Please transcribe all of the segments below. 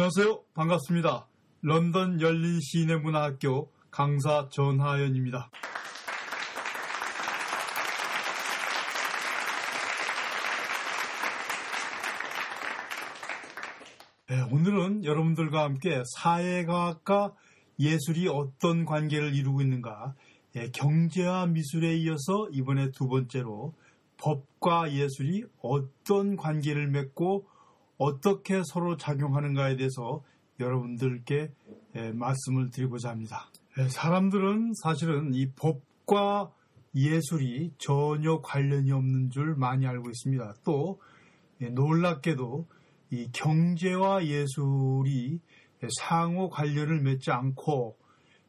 안녕하세요. 반갑습니다. 런던 열린 시인의 문화학교 강사 전하연입니다. 네, 오늘은 여러분들과 함께 사회과학과 예술이 어떤 관계를 이루고 있는가, 예, 경제와 미술에 이어서 이번에 두 번째로 법과 예술이 어떤 관계를 맺고 어떻게 서로 작용하는가에 대해서 여러분들께 예, 말씀을 드리고자 합니다. 예, 사람들은 사실은 이 법과 예술이 전혀 관련이 없는 줄 많이 알고 있습니다. 또 예, 놀랍게도 이 경제와 예술이 상호 관련을 맺지 않고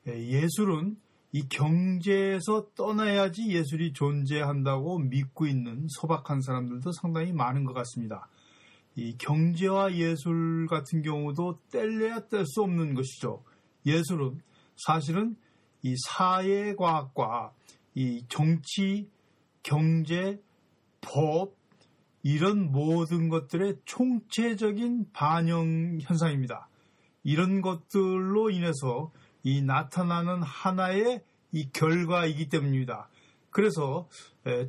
예술은 이 경제에서 떠나야지 예술이 존재한다고 믿고 있는 소박한 사람들도 상당히 많은 것 같습니다. 이 경제와 예술 같은 경우도 뗄래야 뗄 수 없는 것이죠. 예술은 사실은 이 사회과학과 이 정치, 경제, 법, 이런 모든 것들의 총체적인 반영 현상입니다. 이런 것들로 인해서 이 나타나는 하나의 이 결과이기 때문입니다. 그래서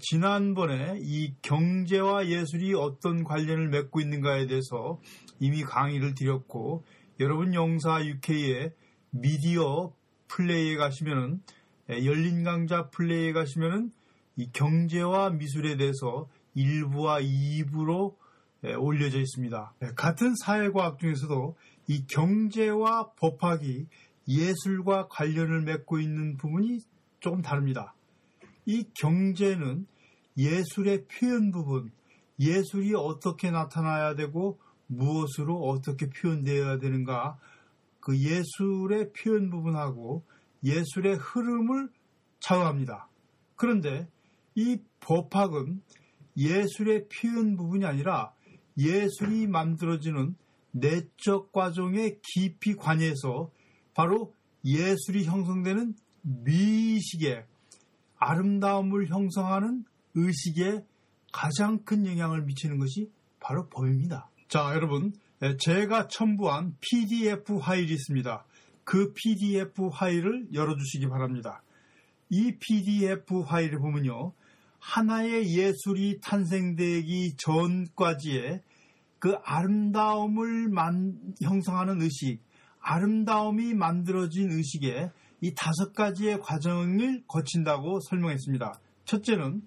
지난번에 이 경제와 예술이 어떤 관련을 맺고 있는가에 대해서 이미 강의를 드렸고 여러분 영사 UK의 미디어 플레이에 가시면은 열린 강좌 플레이에 가시면은 이 경제와 미술에 대해서 1부와 2부로 올려져 있습니다. 같은 사회과학 중에서도 이 경제와 법학이 예술과 관련을 맺고 있는 부분이 조금 다릅니다. 이 경제는 예술의 표현 부분, 예술이 어떻게 나타나야 되고 무엇으로 어떻게 표현되어야 되는가, 그 예술의 표현 부분하고 예술의 흐름을 좌우합니다. 그런데 이 법학은 예술의 표현 부분이 아니라 예술이 만들어지는 내적 과정에 깊이 관여해서 바로 예술이 형성되는 미식의 아름다움을 형성하는 의식에 가장 큰 영향을 미치는 것이 바로 법입니다. 자, 여러분, 제가 첨부한 PDF 파일이 있습니다. 그 PDF 파일을 열어주시기 바랍니다. 이 PDF 파일을 보면요. 하나의 예술이 탄생되기 전까지의 그 아름다움을 만, 형성하는 의식, 아름다움이 만들어진 의식에 이 다섯 가지의 과정을 거친다고 설명했습니다. 첫째는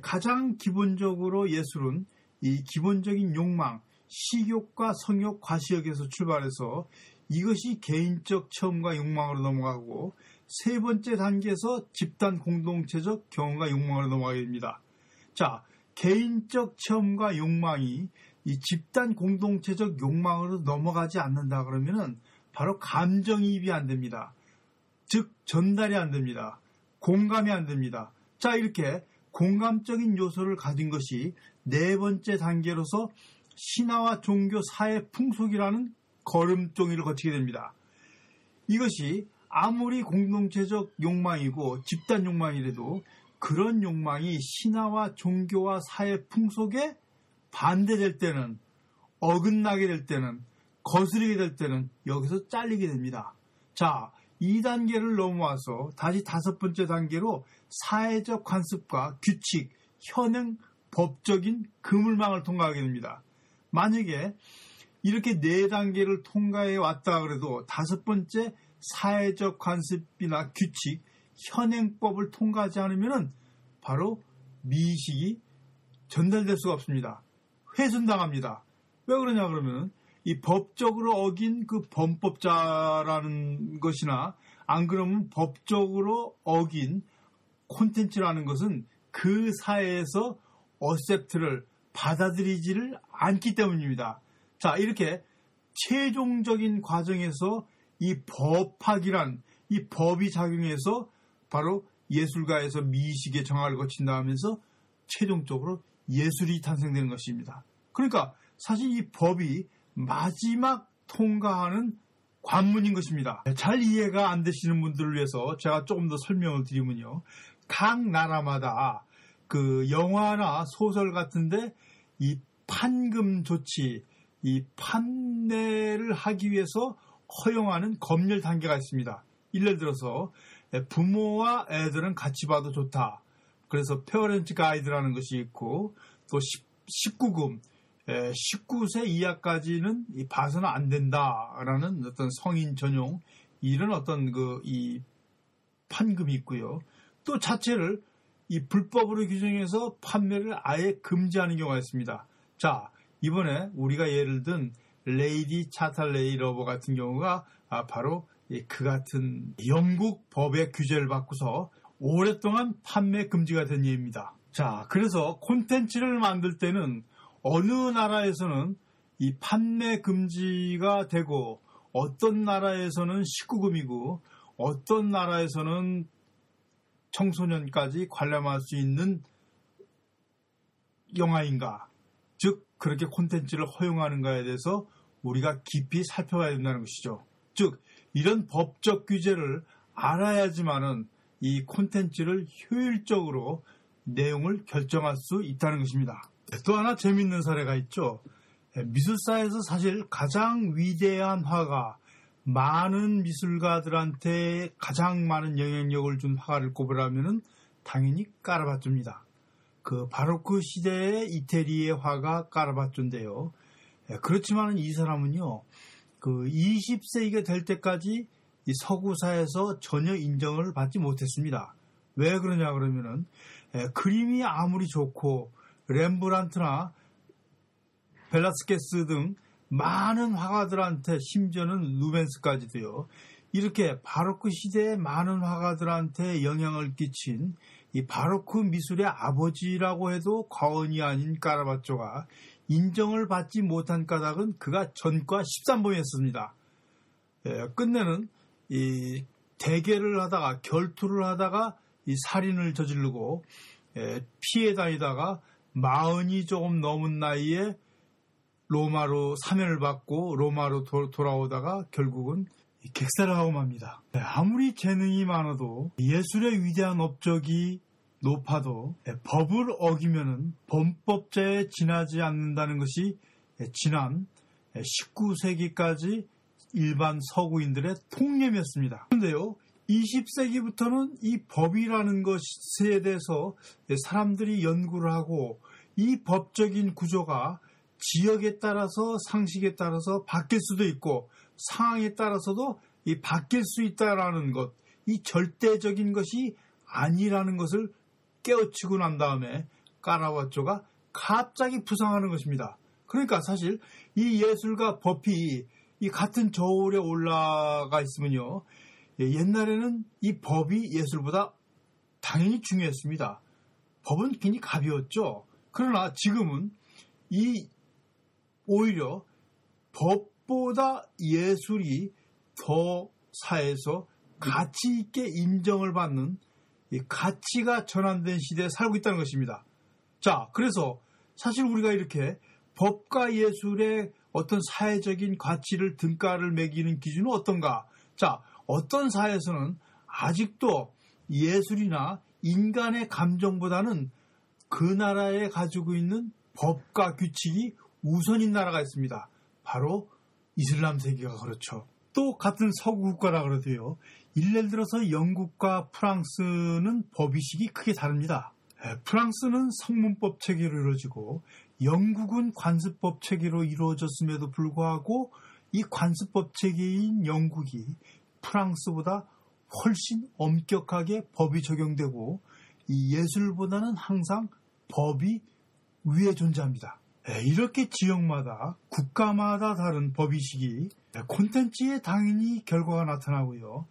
가장 기본적으로 예술은 이 기본적인 욕망, 식욕과 성욕, 과시욕에서 출발해서 이것이 개인적 체험과 욕망으로 넘어가고 세 번째 단계에서 집단 공동체적 경험과 욕망으로 넘어가게 됩니다. 자, 개인적 체험과 욕망이 이 집단 공동체적 욕망으로 넘어가지 않는다 그러면은 바로 감정이입이 안 됩니다. 즉 전달이 안 됩니다. 공감이 안 됩니다. 자 이렇게 공감적인 요소를 가진 것이 네 번째 단계로서 신화와 종교 사회 풍속이라는 걸음종이를 거치게 됩니다. 이것이 아무리 공동체적 욕망이고 집단 욕망이라도 그런 욕망이 신화와 종교와 사회 풍속에 반대될 때는 어긋나게 될 때는 거스르게 될 때는 여기서 잘리게 됩니다. 자, 2단계를 넘어와서 다시 다섯 번째 단계로 사회적 관습과 규칙, 현행, 법적인 그물망을 통과하게 됩니다. 만약에 이렇게 네 단계를 통과해 왔다 그래도 다섯 번째 사회적 관습이나 규칙, 현행법을 통과하지 않으면 바로 미식이 전달될 수가 없습니다. 훼손당합니다. 왜 그러냐 그러면 이 법적으로 어긴 그 범법자라는 것이나 안 그러면 법적으로 어긴 콘텐츠라는 것은 그 사회에서 어셉트를 받아들이지를 않기 때문입니다. 자, 이렇게 최종적인 과정에서 이 법학이란 이 법이 작용해서 바로 예술가에서 미식의 정화를 거친다 하면서 최종적으로 예술이 탄생되는 것입니다. 그러니까 사실 이 법이 마지막 통과하는 관문인 것입니다. 잘 이해가 안 되시는 분들을 위해서 제가 조금 더 설명을 드리면요. 각 나라마다 그 영화나 소설 같은데 이 판금 조치, 이 판매를 하기 위해서 허용하는 법률 단계가 있습니다. 예를 들어서 부모와 애들은 같이 봐도 좋다. 그래서 페어렌트 가이드라는 것이 있고 또 19금 19세 이하까지는 봐서는 안 된다라는 어떤 성인 전용 이런 어떤 그 이 판금이 있고요. 또 자체를 이 불법으로 규정해서 판매를 아예 금지하는 경우가 있습니다. 자, 이번에 우리가 예를 든 Lady Chatterley Lover 같은 경우가 아, 바로 그 같은 영국 법의 규제를 받고서 오랫동안 판매 금지가 된 예입니다. 자, 그래서 콘텐츠를 만들 때는 어느 나라에서는 이 판매 금지가 되고 어떤 나라에서는 19금이고 어떤 나라에서는 청소년까지 관람할 수 있는 영화인가 즉 그렇게 콘텐츠를 허용하는가에 대해서 우리가 깊이 살펴봐야 된다는 것이죠. 즉 이런 법적 규제를 알아야지만은 이 콘텐츠를 효율적으로 내용을 결정할 수 있다는 것입니다. 또 하나 재밌는 사례가 있죠. 미술사에서 사실 가장 위대한 화가 많은 미술가들한테 가장 많은 영향력을 준 화가를 꼽으라면 당연히 까르바조입니다. 그 바로크 시대의 이태리의 화가 까르바조인데요. 그렇지만 이 사람은요, 그 20세기가 될 때까지 서구사에서 전혀 인정을 받지 못했습니다. 왜 그러냐 그러면은 그림이 아무리 좋고 렘브란트나 벨라스케스 등 많은 화가들한테 심지어는 루벤스까지도요. 이렇게 바로크 시대의 많은 화가들한테 영향을 끼친 이 바로크 미술의 아버지라고 해도 과언이 아닌 까라바쪼가 인정을 받지 못한 까닭은 그가 전과 13범이었습니다. 예, 끝내는 이 대계를 하다가 결투를 하다가 이 살인을 저지르고 예, 피해 다니다가 마흔이 조금 넘은 나이에 로마로 사면을 받고 로마로 도, 돌아오다가 결국은 객사를 하고 맙니다. 네, 아무리 재능이 많아도 예술의 위대한 업적이 높아도 네, 법을 어기면은 범법자에 지나지 않는다는 것이 지난 19세기까지 일반 서구인들의 통념이었습니다. 그런데요, 20세기부터는 이 법이라는 것에 대해서 사람들이 연구를 하고 이 법적인 구조가 지역에 따라서 상식에 따라서 바뀔 수도 있고 상황에 따라서도 이 바뀔 수 있다라는 것, 이 절대적인 것이 아니라는 것을 깨우치고 난 다음에 까라와조가 갑자기 부상하는 것입니다. 그러니까 사실 이 예술과 법이 이 같은 저울에 올라가 있으면요. 예, 옛날에는 이 법이 예술보다 당연히 중요했습니다. 법은 괜히 가벼웠죠. 그러나 지금은 이 오히려 법보다 예술이 더 사회에서 가치 있게 인정을 받는 가치가 전환된 시대에 살고 있다는 것입니다. 자, 그래서 사실 우리가 이렇게 법과 예술의 어떤 사회적인 가치를 등가를 매기는 기준은 어떤가? 자, 어떤 사회에서는 아직도 예술이나 인간의 감정보다는 그 나라에 가지고 있는 법과 규칙이 우선인 나라가 있습니다. 바로 이슬람 세계가 그렇죠. 또 같은 서구 국가라 그러도요. 예를 들어서 영국과 프랑스는 법의식이 크게 다릅니다. 프랑스는 성문법 체계로 이루어지고 영국은 관습법 체계로 이루어졌음에도 불구하고 이 관습법 체계인 영국이 프랑스보다 훨씬 엄격하게 법이 적용되고 이 예술보다는 항상 법이 위에 존재합니다. 예, 이렇게 지역마다 국가마다 다른 법의식이 콘텐츠에 당연히 결과가 나타나고요.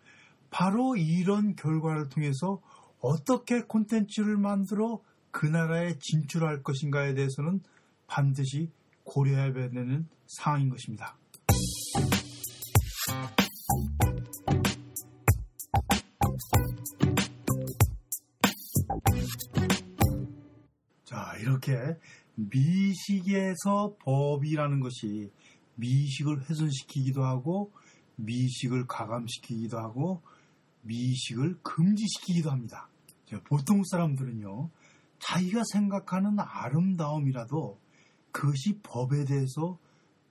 바로 이런 결과를 통해서 어떻게 콘텐츠를 만들어 그 나라에 진출할 것인가에 대해서는 반드시 고려해야 되는 사항인 것입니다. 미식에서 법이라는 것이 미식을 훼손시키기도 하고 미식을 가감시키기도 하고 미식을 금지시키기도 합니다. 보통 사람들은요, 자기가 생각하는 아름다움이라도 그것이 법에 대해서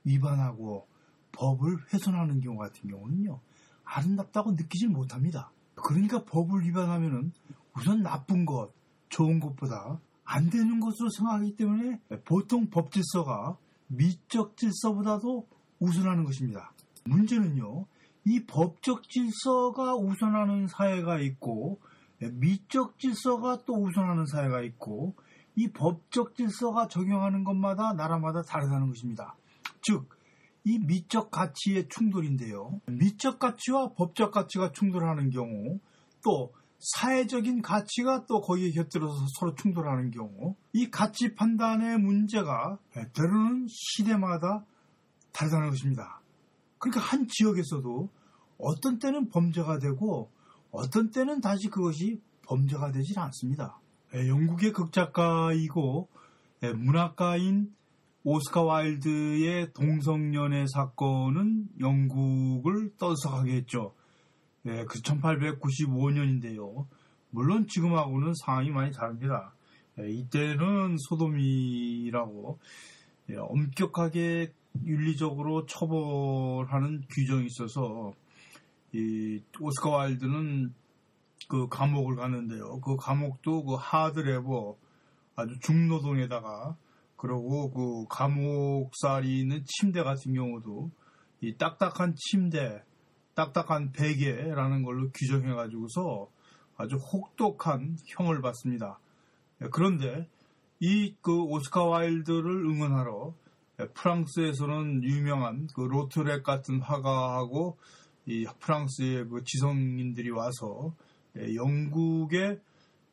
위반하고 법을 훼손하는 경우 같은 경우는요. 아름답다고 느끼질 못합니다. 그러니까 법을 위반하면은 우선 나쁜 것, 좋은 것보다 안 되는 것으로 생각하기 때문에 보통 법 질서가 미적 질서보다도 우선하는 것입니다. 문제는요, 이 법적 질서가 우선하는 사회가 있고, 미적 질서가 또 우선하는 사회가 있고, 이 법적 질서가 적용하는 것마다 나라마다 다르다는 것입니다. 즉, 이 미적 가치의 충돌인데요. 미적 가치와 법적 가치가 충돌하는 경우, 또 사회적인 가치가 또 거기에 곁들어서 서로 충돌하는 경우, 이 가치 판단의 문제가 때로는 시대마다 다르다는 것입니다. 그러니까 한 지역에서도 어떤 때는 범죄가 되고 어떤 때는 다시 그것이 범죄가 되질 않습니다. 영국의 극작가이고 문학가인 오스카 와일드의 동성연애 사건은 영국을 떠들썩하게 했죠. 네, 그 1895년인데요. 물론 지금하고는 상황이 많이 다릅니다. 네, 이때는 소돔이라고 네, 엄격하게 윤리적으로 처벌하는 규정이 있어서 이 오스카 와일드는 그 감옥을 갔는데요. 그 감옥도 그 하드레버 아주 중노동에다가 그리고 그 감옥살이 있는 침대 같은 경우도 이 딱딱한 침대, 딱딱한 베개라는 걸로 규정해가지고서 아주 혹독한 형을 받습니다. 네, 그런데 이 그 오스카 와일드를 응원하러 프랑스에서는 유명한 그 로트렉 같은 화가하고 이 프랑스의 그 지성인들이 와서 영국의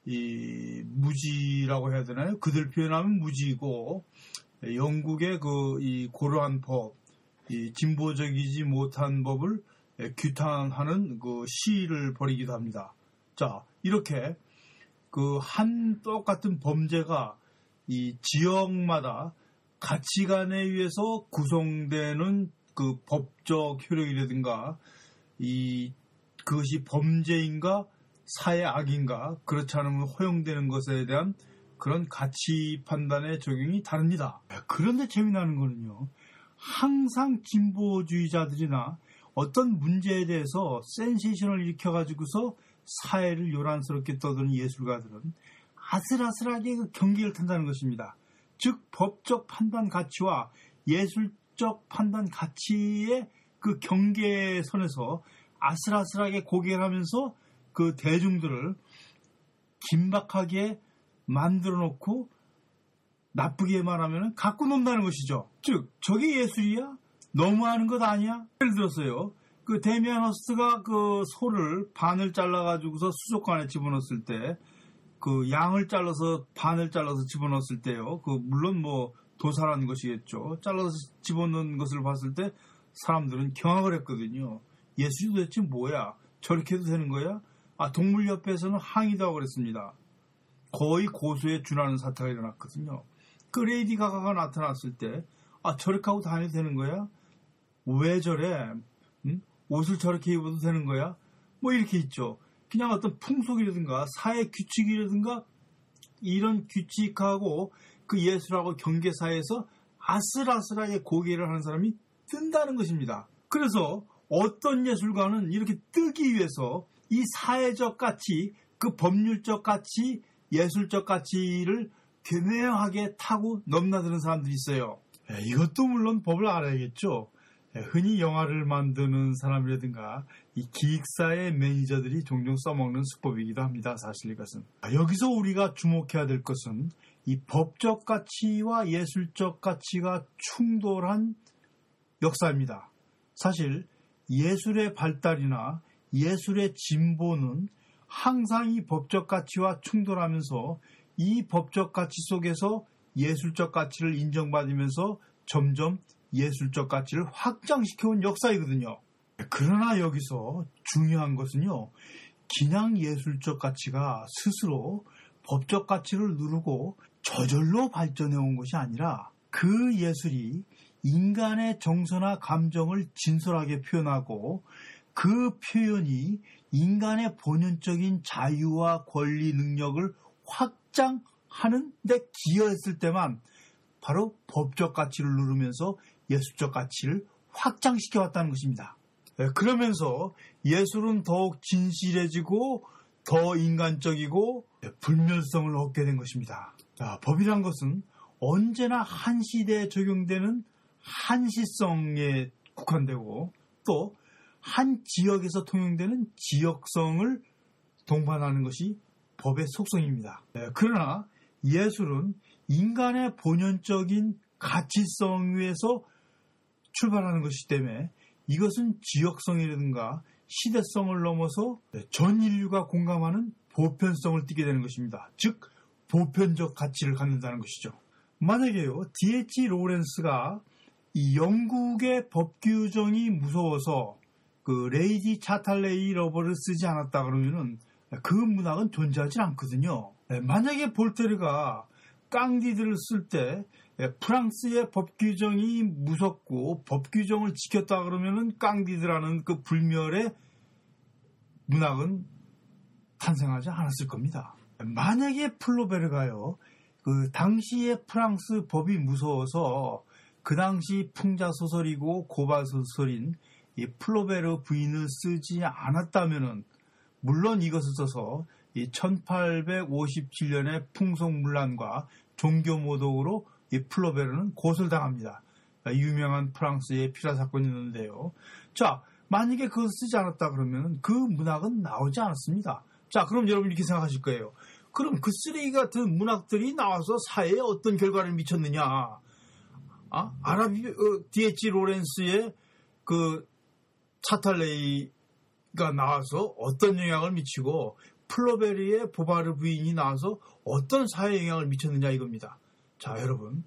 이 무지라고 해야 되나요? 그들 표현하면 무지고 영국의 그 이 고러한 법, 이 진보적이지 못한 법을 규탄하는 그 시위를 벌이기도 합니다. 자, 이렇게 그 한 똑같은 범죄가 이 지역마다 가치관에 의해서 구성되는 그 법적 효력이라든가 이 그것이 범죄인가 사회 악인가 그렇지 않으면 허용되는 것에 대한 그런 가치 판단의 적용이 다릅니다. 그런데 재미나는 거는요. 항상 진보주의자들이나 어떤 문제에 대해서 센세이션을 일으켜가지고서 사회를 요란스럽게 떠드는 예술가들은 아슬아슬하게 그 경계를 탄다는 것입니다. 즉 법적 판단 가치와 예술적 판단 가치의 그 경계선에서 아슬아슬하게 고개를 하면서 그 대중들을 긴박하게 만들어 놓고 나쁘게 말하면 갖고 논다는 것이죠. 즉, 저게 예술이야? 너무하는 것 아니야? 예를 들었어요. 그 데미안 허스트가 그 소를 반을 잘라가지고서 수족관에 집어넣었을 때, 그 양을 잘라서 반을 잘라서 집어넣었을 때요. 그 물론 뭐 도사라는 것이겠죠. 잘라서 집어넣은 것을 봤을 때 사람들은 경악을 했거든요. 예술이 도대체 뭐야? 저렇게 해도 되는 거야? 아, 동물협회에서는 항의도 하고 그랬습니다. 거의 고소에 준하는 사태가 일어났거든요. 그 레이디 가가가 나타났을 때, 아, 저렇게 하고 다녀도 되는 거야? 왜 저래? 응? 옷을 저렇게 입어도 되는 거야? 뭐 이렇게 있죠. 그냥 어떤 풍속이라든가 사회 규칙이라든가 이런 규칙하고 그 예술하고 경계사에서 아슬아슬하게 고개를 하는 사람이 뜬다는 것입니다. 그래서 어떤 예술가는 이렇게 뜨기 위해서 이 사회적 가치, 그 법률적 가치, 예술적 가치를 교묘하게 타고 넘나드는 사람들이 있어요. 예, 이것도 물론 법을 알아야겠죠. 예, 흔히 영화를 만드는 사람이라든가 이 기획사의 매니저들이 종종 써먹는 수법이기도 합니다. 사실 이것은. 아, 여기서 우리가 주목해야 될 것은 이 법적 가치와 예술적 가치가 충돌한 역사입니다. 사실 예술의 발달이나 예술의 진보는 항상 이 법적 가치와 충돌하면서 이 법적 가치 속에서 예술적 가치를 인정받으면서 점점 예술적 가치를 확장시켜온 역사이거든요. 그러나 여기서 중요한 것은요, 그냥 예술적 가치가 스스로 법적 가치를 누르고 저절로 발전해 온 것이 아니라 그 예술이 인간의 정서나 감정을 진솔하게 표현하고 그 표현이 인간의 본연적인 자유와 권리 능력을 확장하는 데 기여했을 때만 바로 법적 가치를 누르면서 예술적 가치를 확장시켜 왔다는 것입니다. 예, 그러면서 예술은 더욱 진실해지고 더 인간적이고 불멸성을 얻게 된 것입니다. 자, 법이란 것은 언제나 한 시대에 적용되는 한시성에 국한되고 또 한 지역에서 통용되는 지역성을 동반하는 것이 법의 속성입니다. 네, 그러나 예술은 인간의 본연적인 가치성 위에서 출발하는 것이기 때문에 이것은 지역성이라든가 시대성을 넘어서 전 인류가 공감하는 보편성을 띠게 되는 것입니다. 즉 보편적 가치를 갖는다는 것이죠. 만약에요, D.H. 로렌스가 이 영국의 법 규정이 무서워서 그 Lady Chatterley Lover를 쓰지 않았다 그러면은 그 문학은 존재하지 않거든요. 네, 만약에 볼테르가 Candide를 쓸 때 프랑스의 법 규정이 무섭고 법 규정을 지켰다 그러면은 Candide라는 그 불멸의 문학은 탄생하지 않았을 겁니다. 만약에 플로베르가요, 그 당시의 프랑스 법이 무서워서 그 당시 풍자 소설이고 고발 소설인 이 보바리 부인을 쓰지 않았다면은 물론 이것을 써서 1857년의 풍속문란과 종교모독으로 이 플로베르는 고소당합니다. 유명한 프랑스의 필화 사건이 있는데요. 자, 만약에 그것을 쓰지 않았다 그러면 그 문학은 나오지 않았습니다. 자, 그럼 여러분 이렇게 생각하실 거예요. 그럼 그 쓰레기 같은 문학들이 나와서 사회에 어떤 결과를 미쳤느냐? 아? 아라비, 어, D.H. 로렌스의 그 차탈레이가 나와서 어떤 영향을 미치고 플로베리의 보바르 부인이 나와서 어떤 사회 영향을 미쳤느냐 이겁니다. 자, 여러분.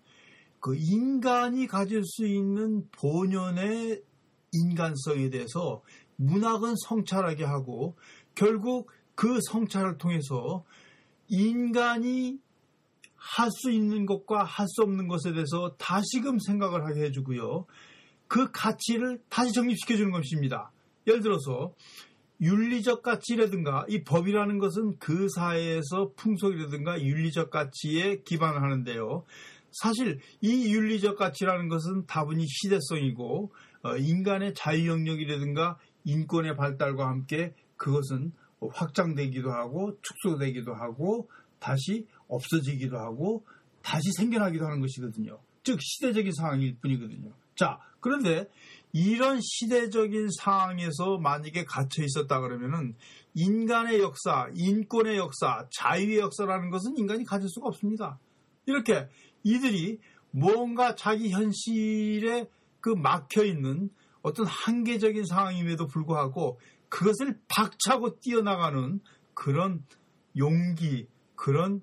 그 인간이 가질 수 있는 본연의 인간성에 대해서 문학은 성찰하게 하고 결국 그 성찰을 통해서 인간이 할 수 있는 것과 할 수 없는 것에 대해서 다시금 생각을 하게 해주고요. 그 가치를 다시 정립시켜주는 것입니다. 예를 들어서 윤리적 가치라든가 이 법이라는 것은 그 사회에서 풍속이라든가 윤리적 가치에 기반을 하는데요. 사실 이 윤리적 가치라는 것은 다분히 시대성이고 어, 인간의 자유 영역이라든가 인권의 발달과 함께 그것은 확장되기도 하고 축소되기도 하고 다시 없어지기도 하고 다시 생겨나기도 하는 것이거든요. 즉 시대적인 상황일 뿐이거든요. 자, 그런데 이런 시대적인 상황에서 만약에 갇혀 있었다 그러면은 인간의 역사, 인권의 역사, 자유의 역사라는 것은 인간이 가질 수가 없습니다. 이렇게 이들이 뭔가 자기 현실에 그 막혀 있는 어떤 한계적인 상황임에도 불구하고 그것을 박차고 뛰어나가는 그런 용기, 그런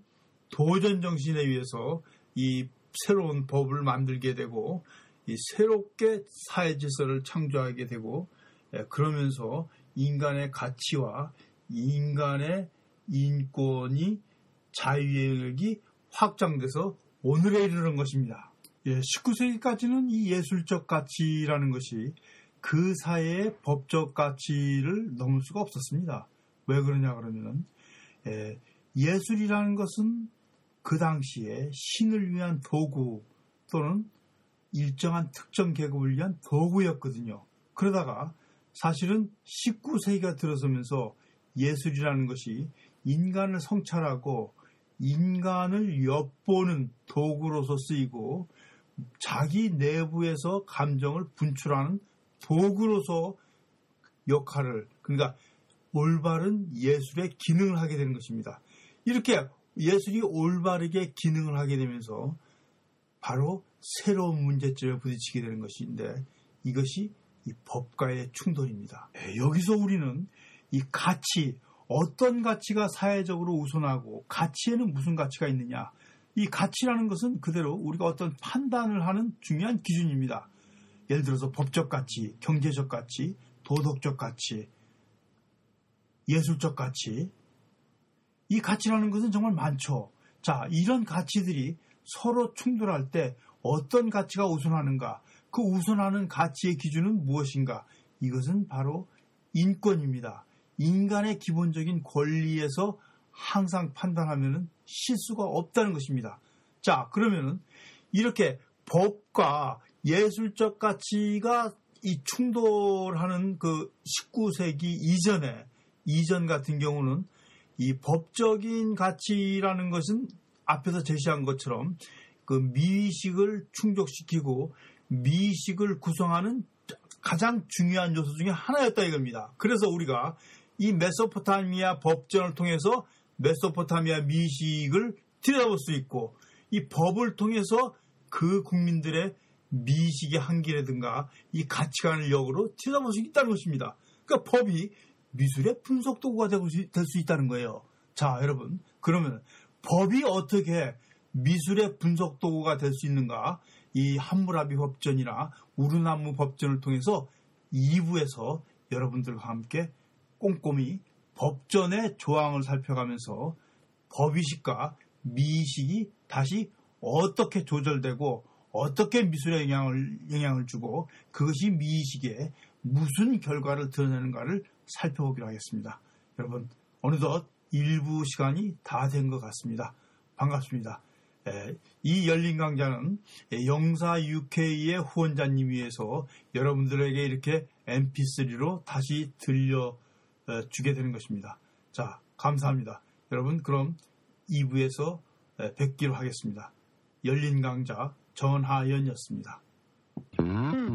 도전 정신에 의해서 이 새로운 법을 만들게 되고 이 새롭게 사회 질서를 창조하게 되고 예, 그러면서 인간의 가치와 인간의 인권이 자유의 영역이 확장돼서 오늘에 이르는 것입니다. 예, 19세기까지는 이 예술적 가치라는 것이 그 사회의 법적 가치를 넘을 수가 없었습니다. 왜 그러냐 그러면 예, 예술이라는 것은 그 당시에 신을 위한 도구 또는 일정한 특정 계급을 위한 도구였거든요. 그러다가 사실은 19세기가 들어서면서 예술이라는 것이 인간을 성찰하고 인간을 엿보는 도구로서 쓰이고 자기 내부에서 감정을 분출하는 도구로서 역할을 그러니까 올바른 예술의 기능을 하게 되는 것입니다. 이렇게 예술이 올바르게 기능을 하게 되면서 바로 새로운 문제점에 부딪히게 되는 것인데 이것이 이 법과의 충돌입니다. 네, 여기서 우리는 이 가치, 어떤 가치가 사회적으로 우선하고 가치에는 무슨 가치가 있느냐. 이 가치라는 것은 그대로 우리가 어떤 판단을 하는 중요한 기준입니다. 예를 들어서 법적 가치, 경제적 가치, 도덕적 가치, 예술적 가치. 이 가치라는 것은 정말 많죠. 자, 이런 가치들이 서로 충돌할 때 어떤 가치가 우선하는가? 그 우선하는 가치의 기준은 무엇인가? 이것은 바로 인권입니다. 인간의 기본적인 권리에서 항상 판단하면 실수가 없다는 것입니다. 자, 그러면은 이렇게 법과 예술적 가치가 이 충돌하는 그 19세기 이전에 이전 같은 경우는 이 법적인 가치라는 것은 앞에서 제시한 것처럼 그 미식을 충족시키고 미식을 구성하는 가장 중요한 요소 중에 하나였다 이겁니다. 그래서 우리가 이 메소포타미아 법전을 통해서 메소포타미아 미식을 들여다볼 수 있고 이 법을 통해서 그 국민들의 미식의 한계라든가 이 가치관을 역으로 들여다볼 수 있다는 것입니다. 그러니까 법이 미술의 분석 도구가 될 수 있다는 거예요. 자, 여러분. 그러면 법이 어떻게 미술의 분석 도구가 될 수 있는가? 이 함무라비 법전이나 우르나무 법전을 통해서 2부에서 여러분들과 함께 꼼꼼히 법전의 조항을 살펴가면서 법의식과 미의식이 다시 어떻게 조절되고 어떻게 미술에 영향을, 영향을 주고 그것이 미의식에 무슨 결과를 드러내는가를 살펴보기로 하겠습니다. 여러분, 어느덧 일부 시간이 다 된 것 같습니다. 반갑습니다. 이 열린 강좌는 영사 UK의 후원자님 위해서 여러분들에게 이렇게 mp3로 다시 들려주게 되는 것입니다. 자, 감사합니다. 여러분, 그럼 2부에서 뵙기로 하겠습니다. 열린 강좌 전하연이었습니다. 음.